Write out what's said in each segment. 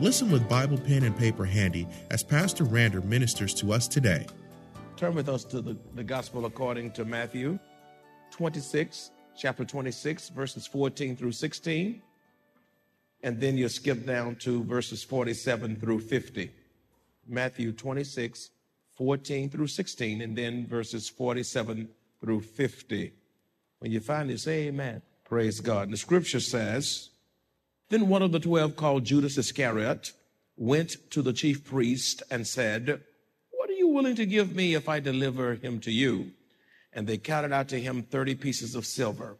Listen with Bible pen and paper handy as Pastor Rander ministers to us today. Turn with us to the, the Gospel according to Matthew 26, chapter 26, verses 14 through 16. And then you skip down to verses 47 through 50. Matthew 26, 14 through 16, and then verses 47 through 50. When you it, say amen. Praise God. And the scripture says, Then one of the twelve called Judas Iscariot went to the chief priest and said, What are you willing to give me if I deliver him to you? And they counted out to him 30 pieces of silver.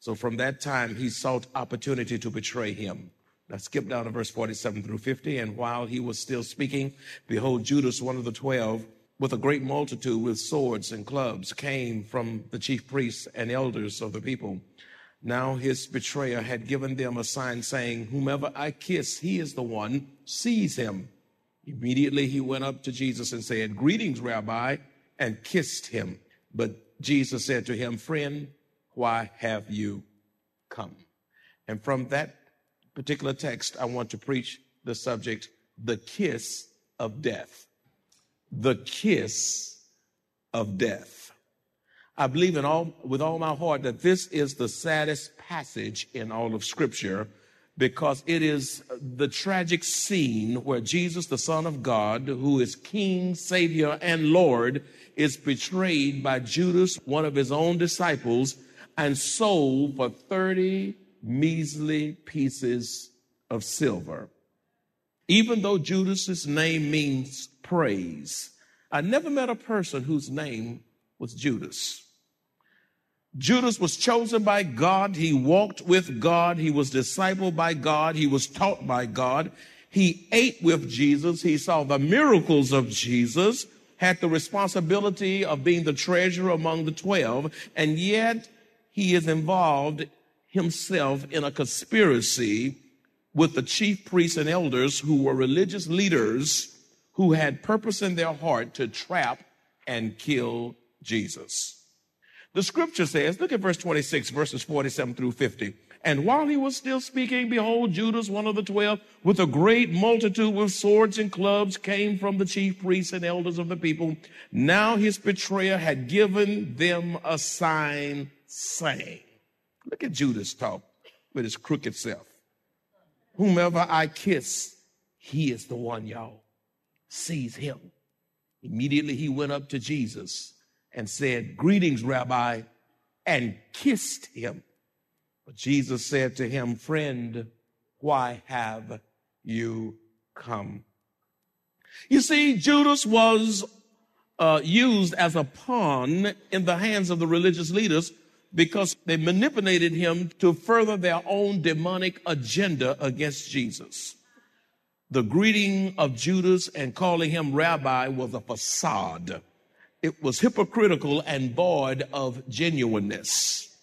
So from that time, he sought opportunity to betray him. Now skip down to verse 47 through 50. And while he was still speaking, behold, Judas, one of the twelve, with a great multitude with swords and clubs, came from the chief priests and elders of the people. Now his betrayer had given them a sign saying, Whomever I kiss, he is the one, seize him. Immediately he went up to Jesus and said, Greetings, Rabbi, and kissed him. But Jesus said to him, Friend, why have you come? And from that particular text, I want to preach the subject, the kiss of death. The kiss of death. I believe in all, with all my heart that this is the saddest passage in all of scripture because it is the tragic scene where Jesus, the son of God, who is king, savior, and Lord, is betrayed by Judas, one of his own disciples, and sold for 30 measly pieces of silver. Even though Judas's name means praise, I never met a person whose name was Judas. Judas was chosen by God. He walked with God. He was discipled by God. He was taught by God. He ate with Jesus. He saw the miracles of Jesus, had the responsibility of being the treasurer among the 12, and yet he is involved himself in a conspiracy with the chief priests and elders who were religious leaders who had purpose in their heart to trap and kill Jesus. The scripture says, look at verse 26, verses 47 through 50. And while he was still speaking, behold, Judas, one of the twelve, with a great multitude with swords and clubs, came from the chief priests and elders of the people. Now his betrayer had given them a sign saying, look at Judas talk with his crooked self. Whomever I kiss, he is the one, y'all. Seize him. Immediately he went up to Jesus and said, Greetings, Rabbi, and kissed him. But Jesus said to him, Friend, why have you come? You see, Judas was uh, used as a pawn in the hands of the religious leaders because they manipulated him to further their own demonic agenda against Jesus. The greeting of Judas and calling him rabbi was a facade it was hypocritical and void of genuineness.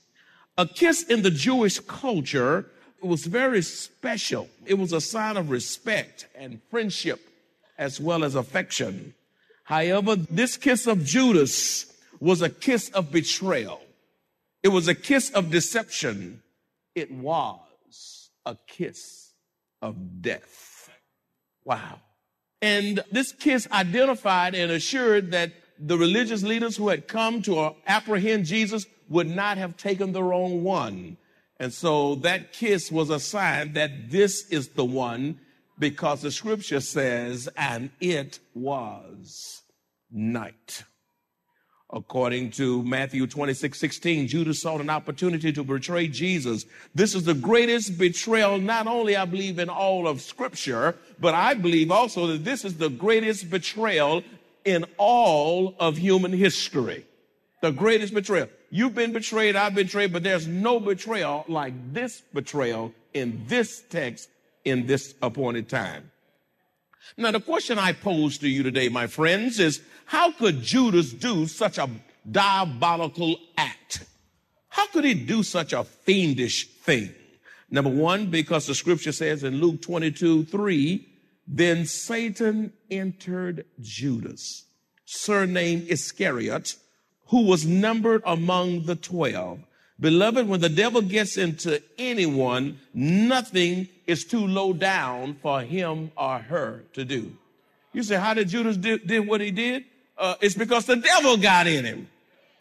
A kiss in the Jewish culture was very special. It was a sign of respect and friendship as well as affection. However, this kiss of Judas was a kiss of betrayal. It was a kiss of deception. It was a kiss of death. Wow. And this kiss identified and assured that the religious leaders who had come to apprehend Jesus would not have taken the wrong one. And so that kiss was a sign that this is the one because the scripture says, and it was night. According to Matthew 26, 16, Judas sought an opportunity to betray Jesus. This is the greatest betrayal, not only I believe in all of scripture, but I believe also that this is the greatest betrayal in all of human history. The greatest betrayal. You've been betrayed, I've been betrayed, but there's no betrayal like this betrayal in this text in this appointed time. Now, the question I pose to you today, my friends, is how could Judas do such a diabolical act? How could he do such a fiendish thing? Number one, because the scripture says in Luke 22, 3, then Satan entered Judas, surnamed Iscariot, who was numbered among the twelve. Beloved, when the devil gets into anyone, nothing is too low down for him or her to do. You say, how did Judas did, did what he did? Uh, it's because the devil got in him.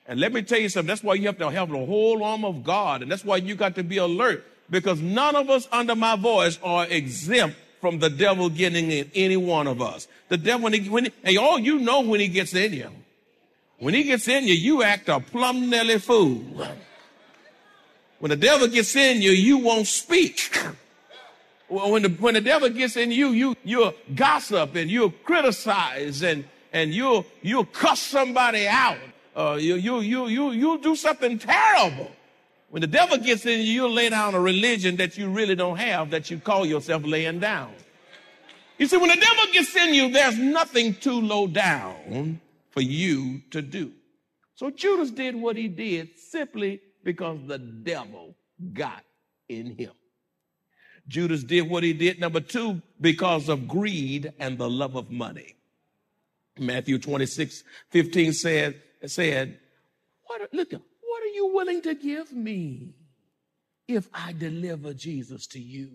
And let me tell you something. That's why you have to have the whole arm of God. And that's why you got to be alert because none of us under my voice are exempt from the devil getting in any one of us. The devil, when he, when he, and all you know when he gets in you. When he gets in you, you act a plumb nelly fool. When the devil gets in you, you won't speak. When the, when the devil gets in you, you, you'll gossip and you'll criticize and, and you'll, you'll cuss somebody out. Uh, you, you, you, you, you'll do something terrible. When the devil gets in you, you'll lay down a religion that you really don't have that you call yourself laying down. You see, when the devil gets in you, there's nothing too low down for you to do. So Judas did what he did simply because the devil got in him. Judas did what he did. Number two, because of greed and the love of money. Matthew 26, 15 said, said, what, look, you willing to give me if I deliver Jesus to you?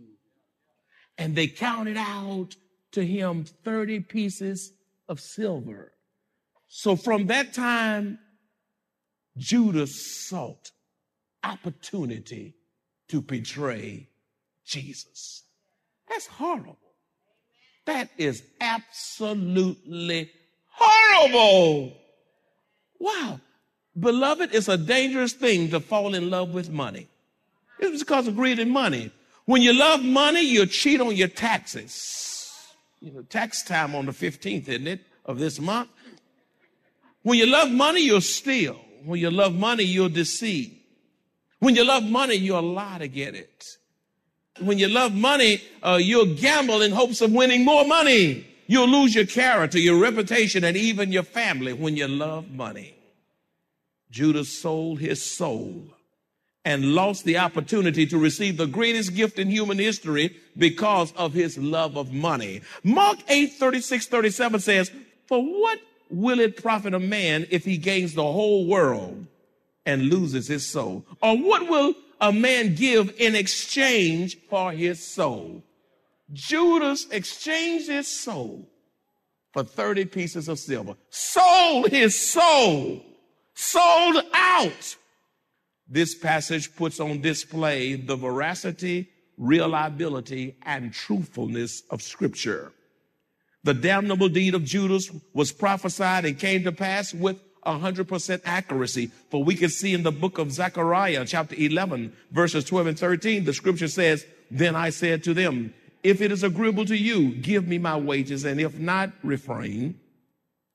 And they counted out to him 30 pieces of silver. So from that time, Judas sought opportunity to betray Jesus. That's horrible. That is absolutely horrible. Wow. Beloved, it's a dangerous thing to fall in love with money. It's because of greed and money. When you love money, you cheat on your taxes. You know, tax time on the 15th, isn't it, of this month? When you love money, you'll steal. When you love money, you'll deceive. When you love money, you'll lie to get it. When you love money, uh, you'll gamble in hopes of winning more money. You'll lose your character, your reputation, and even your family when you love money. Judas sold his soul and lost the opportunity to receive the greatest gift in human history because of his love of money. Mark 8, 36, 37 says, For what will it profit a man if he gains the whole world and loses his soul? Or what will a man give in exchange for his soul? Judas exchanged his soul for 30 pieces of silver, sold his soul, sold out. This passage puts on display the veracity, reliability, and truthfulness of Scripture. The damnable deed of Judas was prophesied and came to pass with 100% accuracy. For we can see in the book of Zechariah, chapter 11, verses 12 and 13, the scripture says, Then I said to them, If it is agreeable to you, give me my wages, and if not, refrain.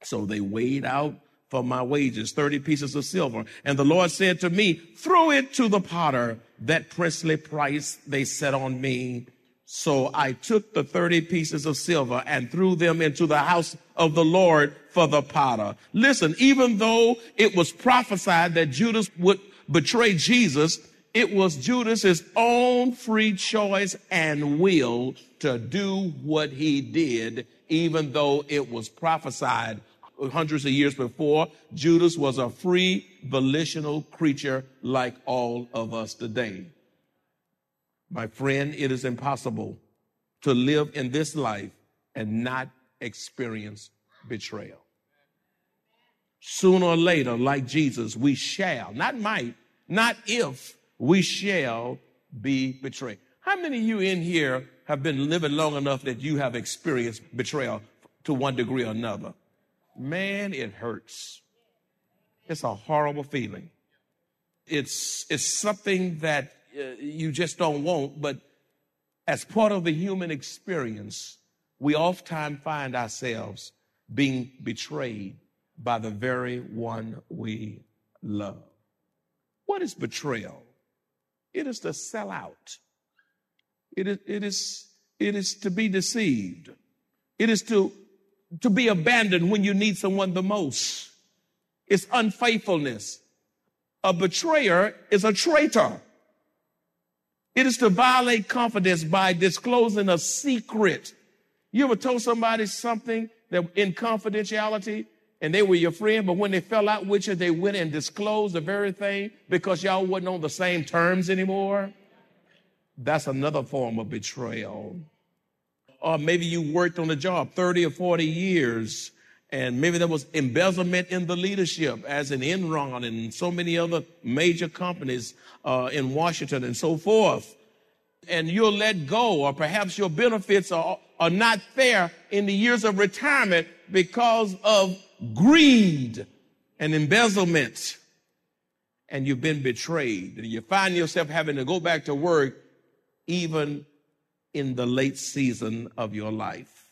So they weighed out for my wages 30 pieces of silver. And the Lord said to me, Throw it to the potter, that princely price they set on me. So I took the 30 pieces of silver and threw them into the house of the Lord for the potter. Listen, even though it was prophesied that Judas would betray Jesus, it was Judas's own free choice and will to do what he did, even though it was prophesied hundreds of years before. Judas was a free volitional creature like all of us today. My friend, it is impossible to live in this life and not experience betrayal. sooner or later, like Jesus, we shall, not might, not if, we shall be betrayed. How many of you in here have been living long enough that you have experienced betrayal to one degree or another? Man, it hurts. It's a horrible feeling. It's, it's something that uh, you just don't want, but as part of the human experience, we oftentimes find ourselves being betrayed by the very one we love. What is betrayal? It is to sell out. It is, it is, it is to be deceived. It is to, to be abandoned when you need someone the most. It's unfaithfulness. A betrayer is a traitor. It is to violate confidence by disclosing a secret. You ever told somebody something that in confidentiality and they were your friend, but when they fell out with you, they went and disclosed the very thing because y'all wasn't on the same terms anymore. That's another form of betrayal. Or maybe you worked on a job 30 or 40 years and maybe there was embezzlement in the leadership as in Enron and so many other major companies uh, in Washington and so forth. And you're let go or perhaps your benefits are, are not fair in the years of retirement because of greed and embezzlement, and you've been betrayed, and you find yourself having to go back to work even in the late season of your life.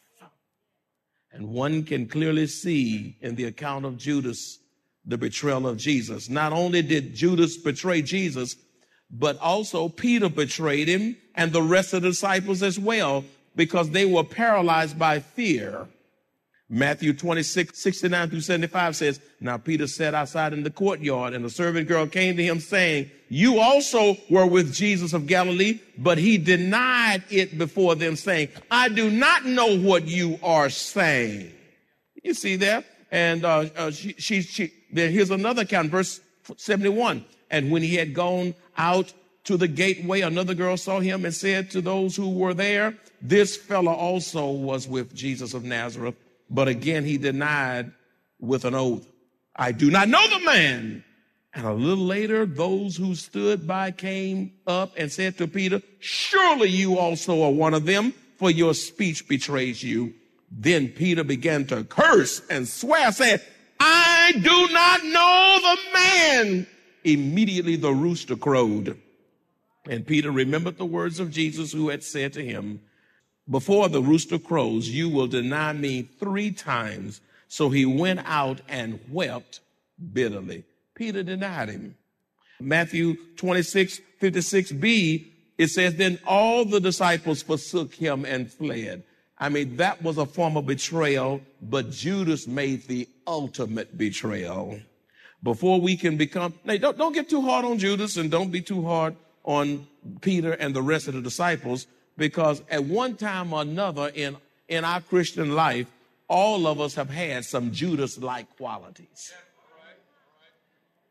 And one can clearly see in the account of Judas the betrayal of Jesus. Not only did Judas betray Jesus, but also Peter betrayed him and the rest of the disciples as well because they were paralyzed by fear. Matthew 26, 69 through 75 says, Now Peter sat outside in the courtyard, and the servant girl came to him saying, You also were with Jesus of Galilee, but he denied it before them, saying, I do not know what you are saying. You see that? And uh, uh, she, she, she, then here's another account, verse 71. And when he had gone out to the gateway, another girl saw him and said to those who were there, This fellow also was with Jesus of Nazareth. But again, he denied with an oath, I do not know the man. And a little later, those who stood by came up and said to Peter, Surely you also are one of them, for your speech betrays you. Then Peter began to curse and swear, saying, I do not know the man. Immediately the rooster crowed. And Peter remembered the words of Jesus who had said to him, before the rooster crows, you will deny me three times. So he went out and wept bitterly. Peter denied him. Matthew 26, 56b, it says, Then all the disciples forsook him and fled. I mean, that was a form of betrayal, but Judas made the ultimate betrayal. Before we can become, now don't, don't get too hard on Judas and don't be too hard on Peter and the rest of the disciples because at one time or another in, in our Christian life, all of us have had some Judas like qualities.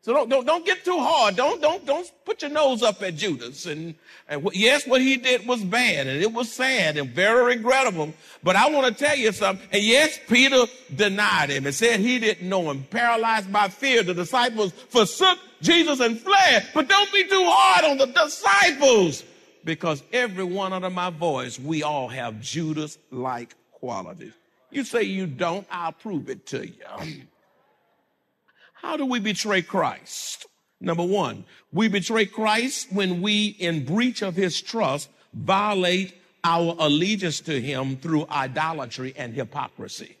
So don't, don't, don't get too hard. Don't, don't, don't put your nose up at Judas. And, and yes, what he did was bad and it was sad and very regrettable. But I want to tell you something. And yes, Peter denied him and said he didn't know him. Paralyzed by fear, the disciples forsook Jesus and fled. But don't be too hard on the disciples because every one under my voice, we all have Judas like qualities. You say you don't, I'll prove it to you. How do we betray Christ? Number one, we betray Christ when we, in breach of his trust, violate our allegiance to him through idolatry and hypocrisy.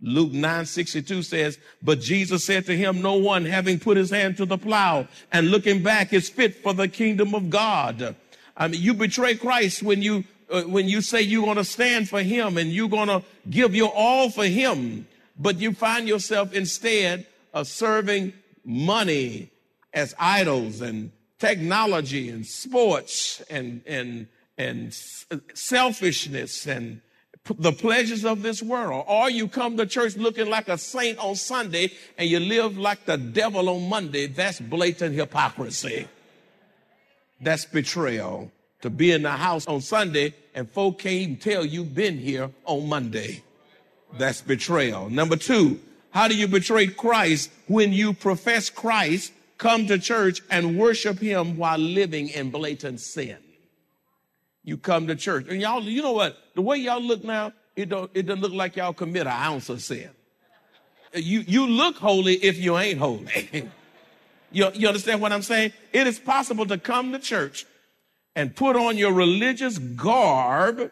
Luke 9 62 says, But Jesus said to him, No one having put his hand to the plow and looking back is fit for the kingdom of God. I mean, you betray Christ when you uh, when you say you're going to stand for Him and you're going to give your all for Him, but you find yourself instead of serving money as idols and technology and sports and and and selfishness and the pleasures of this world. Or you come to church looking like a saint on Sunday and you live like the devil on Monday. That's blatant hypocrisy. That's betrayal. To be in the house on Sunday and folk can't even tell you've been here on Monday. That's betrayal. Number two, How do you betray Christ when you profess Christ, come to church and worship him while living in blatant sin? You come to church and y'all, you know what? The way y'all look now, it don't, it doesn't look like y'all commit an ounce of sin. You, you look holy if you ain't holy. you, you understand what I'm saying? It is possible to come to church and put on your religious garb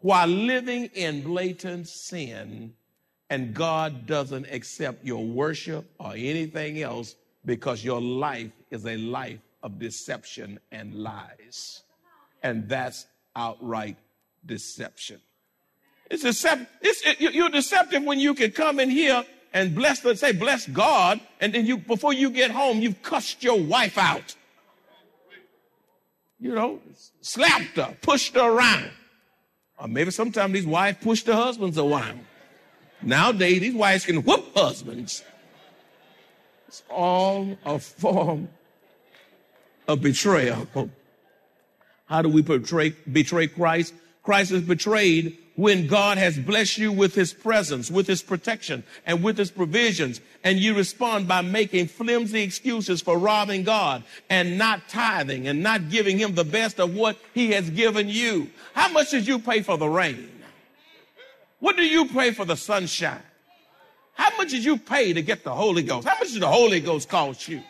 while living in blatant sin and God doesn't accept your worship or anything else because your life is a life of deception and lies. And that's outright deception. It's deceptive. It's, it, you're deceptive when you can come in here and bless the, say, bless God, and then you, before you get home, you've cussed your wife out. You know, slapped her, pushed her around. Or maybe sometimes these wives push their husbands around. Nowadays, these wives can whoop husbands. It's all a form of betrayal. How do we betray, betray Christ? Christ is betrayed when God has blessed you with his presence, with his protection, and with his provisions, and you respond by making flimsy excuses for robbing God and not tithing and not giving him the best of what he has given you. How much did you pay for the rain? What do you pay for the sunshine? How much did you pay to get the Holy Ghost? How much did the Holy Ghost cost you?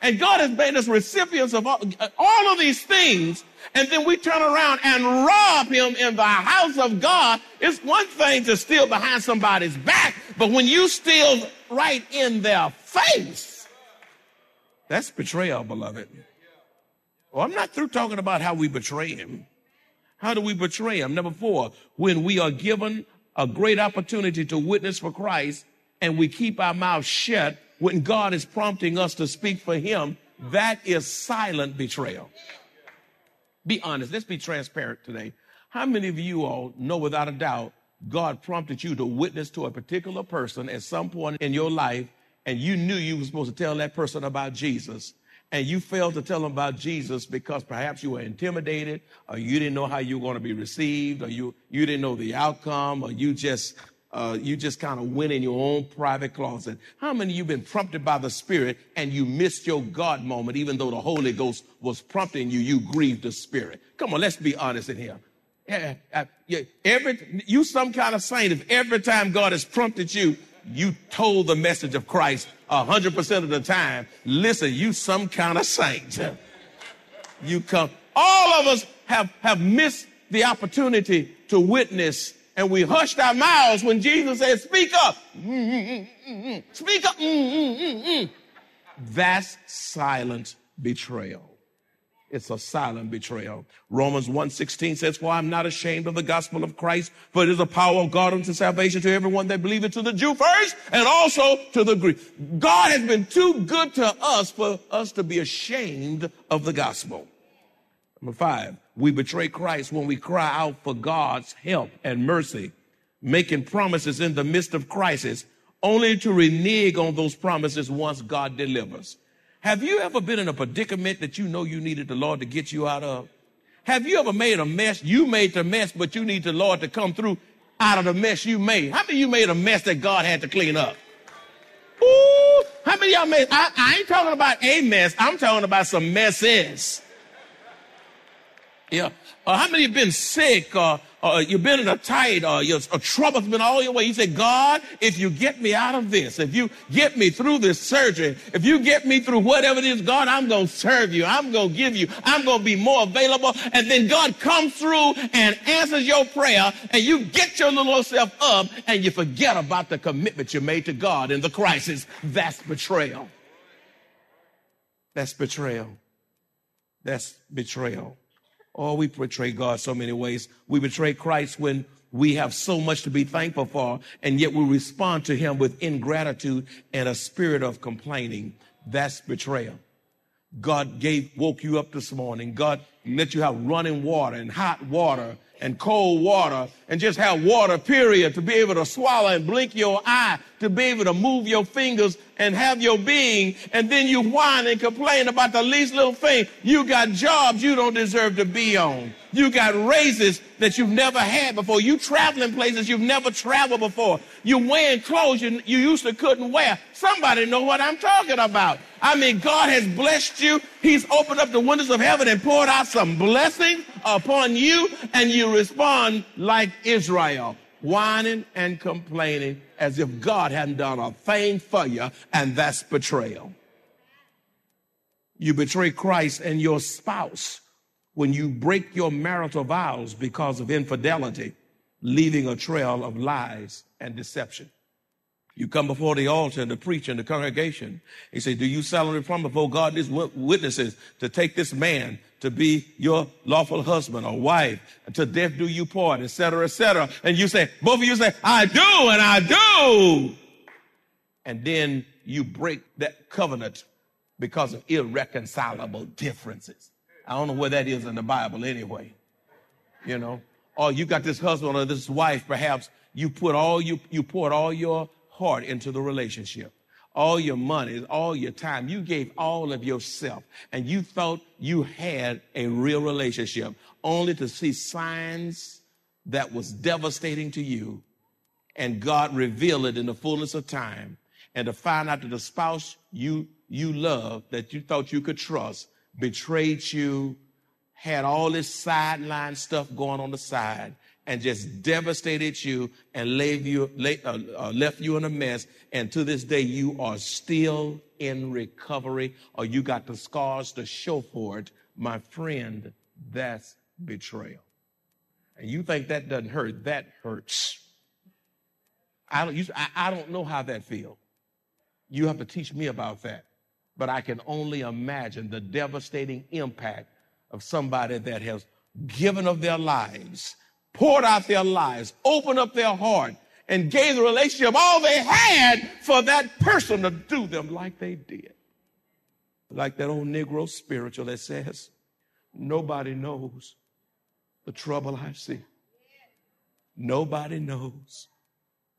And God has made us recipients of all, all, of these things. And then we turn around and rob him in the house of God. It's one thing to steal behind somebody's back, but when you steal right in their face, that's betrayal, beloved. Well, I'm not through talking about how we betray him. How do we betray him? Number four, when we are given a great opportunity to witness for Christ and we keep our mouths shut when God is prompting us to speak for him, that is silent betrayal. Be honest. Let's be transparent today. How many of you all know without a doubt God prompted you to witness to a particular person at some point in your life and you knew you were supposed to tell that person about Jesus and you failed to tell them about Jesus because perhaps you were intimidated or you didn't know how you were going to be received or you, you didn't know the outcome or you just, uh, you just kind of went in your own private closet. How many of you been prompted by the Spirit and you missed your God moment even though the Holy Ghost was prompting you, you grieved the Spirit? Come on, let's be honest in here. Yeah, yeah, every, you some kind of saint if every time God has prompted you, you told the message of Christ 100% of the time, listen, you some kind of saint. You come. All of us have, have missed the opportunity to witness and we hushed our mouths when Jesus said, speak up. Speak up. That's silent betrayal. It's a silent betrayal. Romans 1.16 says, For I'm not ashamed of the gospel of Christ, for it is the power of God unto salvation to everyone that believeth, to the Jew first, and also to the Greek. God has been too good to us for us to be ashamed of the gospel. Number five, we betray Christ when we cry out for God's help and mercy, making promises in the midst of crisis, only to renege on those promises once God delivers. Have you ever been in a predicament that you know you needed the Lord to get you out of? Have you ever made a mess? You made the mess, but you need the Lord to come through out of the mess you made. How many you made a mess that God had to clean up? Ooh, how many y'all made? I, I ain't talking about a mess. I'm talking about some messes. Yeah. Uh, how many have been sick or, or you've been in a tight or your a trouble's been all your way? You say, God, if you get me out of this, if you get me through this surgery, if you get me through whatever it is, God, I'm going to serve you. I'm going to give you. I'm going to be more available. And then God comes through and answers your prayer and you get your little self up and you forget about the commitment you made to God in the crisis. That's betrayal. That's betrayal. That's betrayal. Oh, we betray God so many ways. We betray Christ when we have so much to be thankful for, and yet we respond to him with ingratitude and a spirit of complaining. That's betrayal. God gave, woke you up this morning. God let you have running water and hot water and cold water and just have water, period, to be able to swallow and blink your eye, to be able to move your fingers and have your being, and then you whine and complain about the least little thing. You got jobs you don't deserve to be on. You got raises that you've never had before. You traveling places you've never traveled before. You wearing clothes you, you used to couldn't wear. Somebody know what I'm talking about. I mean, God has blessed you. He's opened up the windows of heaven and poured out some blessing upon you, and you respond like Israel, whining and complaining as if God hadn't done a thing for you, and that's betrayal. You betray Christ and your spouse when you break your marital vows because of infidelity, leaving a trail of lies and deception. You come before the altar and the preacher and the congregation. He says, do you solemnly promise before God these witnesses to take this man to be your lawful husband or wife, to death do you part, etc., etc. And you say, both of you say, I do and I do. And then you break that covenant because of irreconcilable differences. I don't know where that is in the Bible anyway. You know, or you got this husband or this wife, perhaps you put all you, you poured all your heart into the relationship, all your money, all your time. You gave all of yourself and you thought you had a real relationship only to see signs that was devastating to you and God revealed it in the fullness of time and to find out that the spouse you, you love that you thought you could trust betrayed you, had all this sideline stuff going on the side, and just devastated you and left you, uh, uh, left you in a mess. And to this day, you are still in recovery, or you got the scars to show for it. My friend, that's betrayal. And you think that doesn't hurt? That hurts. I don't, you, I, I don't know how that feels. You have to teach me about that but I can only imagine the devastating impact of somebody that has given of their lives, poured out their lives, opened up their heart, and gave the relationship all they had for that person to do them like they did. Like that old Negro spiritual that says, Nobody knows the trouble I see. Nobody knows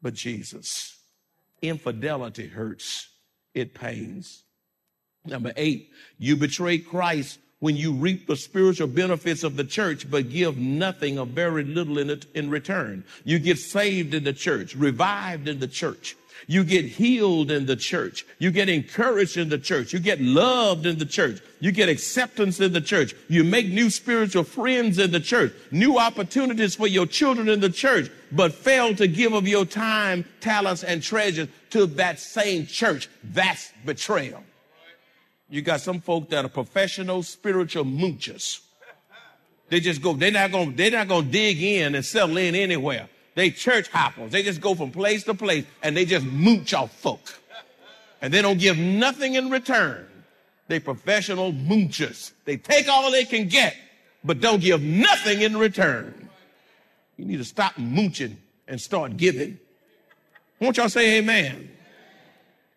but Jesus. Infidelity hurts, it pains. Number eight, you betray Christ when you reap the spiritual benefits of the church, but give nothing or very little in it in return. You get saved in the church, revived in the church. You get healed in the church. You get encouraged in the church. You get loved in the church. You get acceptance in the church. You make new spiritual friends in the church, new opportunities for your children in the church, but fail to give of your time, talents, and treasures to that same church. That's betrayal. You got some folk that are professional spiritual moochers. They just go, they're not gonna, they're not gonna dig in and settle in anywhere. They church hoppers. They just go from place to place and they just mooch off folk. And they don't give nothing in return. They professional moochers. They take all they can get, but don't give nothing in return. You need to stop mooching and start giving. Won't y'all say amen?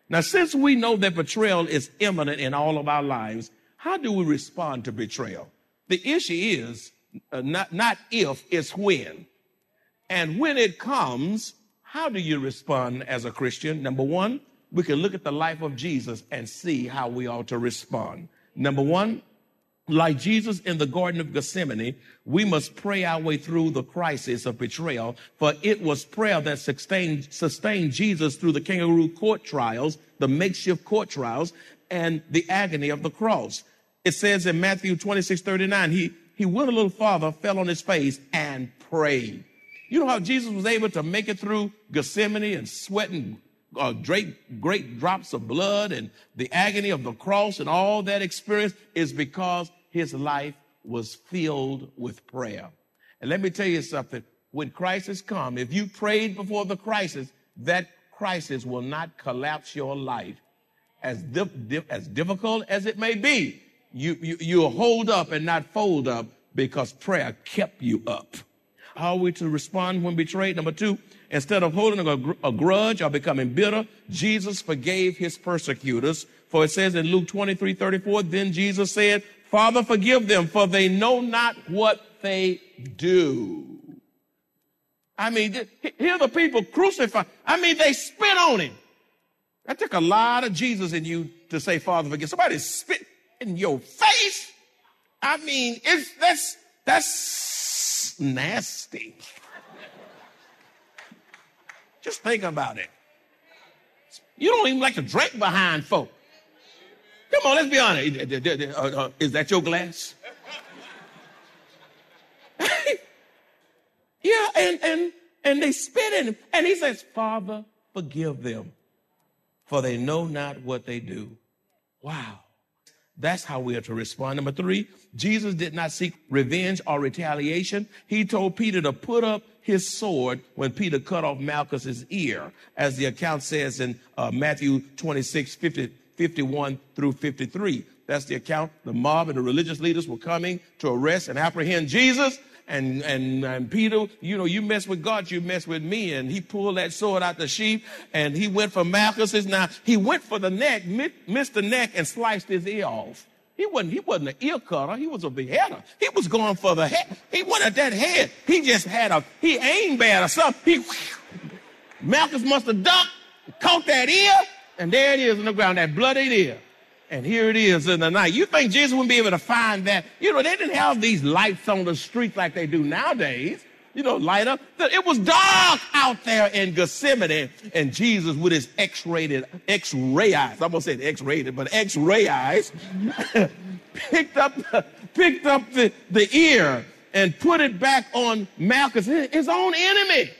Now, since we know that betrayal is imminent in all of our lives, how do we respond to betrayal? The issue is uh, not, not if, it's when. And when it comes, how do you respond as a Christian? Number one, we can look at the life of Jesus and see how we ought to respond. Number one, like Jesus in the Garden of Gethsemane, we must pray our way through the crisis of betrayal, for it was prayer that sustained, sustained Jesus through the kangaroo court trials, the makeshift court trials, and the agony of the cross. It says in Matthew 26, 39, he, he went a little farther, fell on his face, and prayed. You know how Jesus was able to make it through Gethsemane and sweating uh, great, great drops of blood and the agony of the cross and all that experience is because his life was filled with prayer. And let me tell you something. When crisis come, if you prayed before the crisis, that crisis will not collapse your life. As, as difficult as it may be, you, you, you'll hold up and not fold up because prayer kept you up. How are we to respond when betrayed? Number two, instead of holding a, gr- a grudge or becoming bitter, Jesus forgave his persecutors. For it says in Luke 23, 34, then Jesus said, Father, forgive them, for they know not what they do. I mean, here the people crucified. I mean, they spit on him. That took a lot of Jesus in you to say, Father, forgive. Somebody spit in your face. I mean, it's that's that's nasty. Just think about it. You don't even like to drink behind folk. Come on, let's be honest. Uh, uh, is that your glass? yeah, and and and they spit in him, and he says, "Father, forgive them, for they know not what they do." Wow. That's how we are to respond. Number three, Jesus did not seek revenge or retaliation. He told Peter to put up his sword when Peter cut off Malchus's ear, as the account says in uh, Matthew 26, 50, 51 through 53. That's the account. The mob and the religious leaders were coming to arrest and apprehend Jesus. And, and, and Peter, you know, you mess with God, you mess with me. And he pulled that sword out the sheath and he went for Malchus's. Now, he went for the neck, missed the neck and sliced his ear off. He wasn't, he wasn't an ear cutter. He was a beheader. He was going for the head. He wanted that head. He just had a, he aimed bad or something. He, Malchus must have ducked, caught that ear, and there it is on the ground, that bloody ear. And here it is in the night. You think Jesus wouldn't be able to find that? You know, they didn't have these lights on the streets like they do nowadays. You know, light up. It was dark out there in Gethsemane, and Jesus, with his X-rated, X-ray eyes, I'm gonna say X-rated, but X-ray eyes, picked up, picked up the, the ear and put it back on Malchus, his own enemy,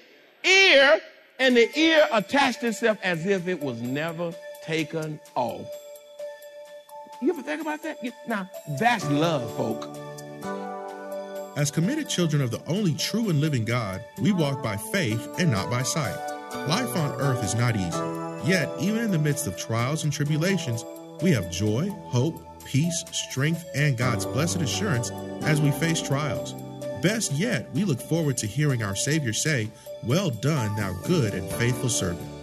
ear, and the ear attached itself as if it was never taken off. You ever think about that? Now, that's love, folk. As committed children of the only true and living God, we walk by faith and not by sight. Life on earth is not easy. Yet, even in the midst of trials and tribulations, we have joy, hope, peace, strength, and God's blessed assurance as we face trials. Best yet, we look forward to hearing our Savior say, Well done, thou good and faithful servant,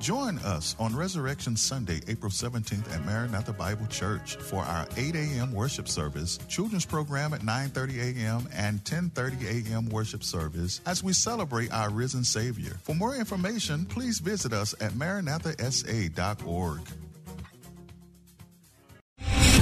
Join us on Resurrection Sunday, April 17th at Maranatha Bible Church for our 8 a.m. worship service, children's program at 9:30 a.m. and 10:30 a.m. worship service as we celebrate our risen Savior. For more information, please visit us at maranathasa.org.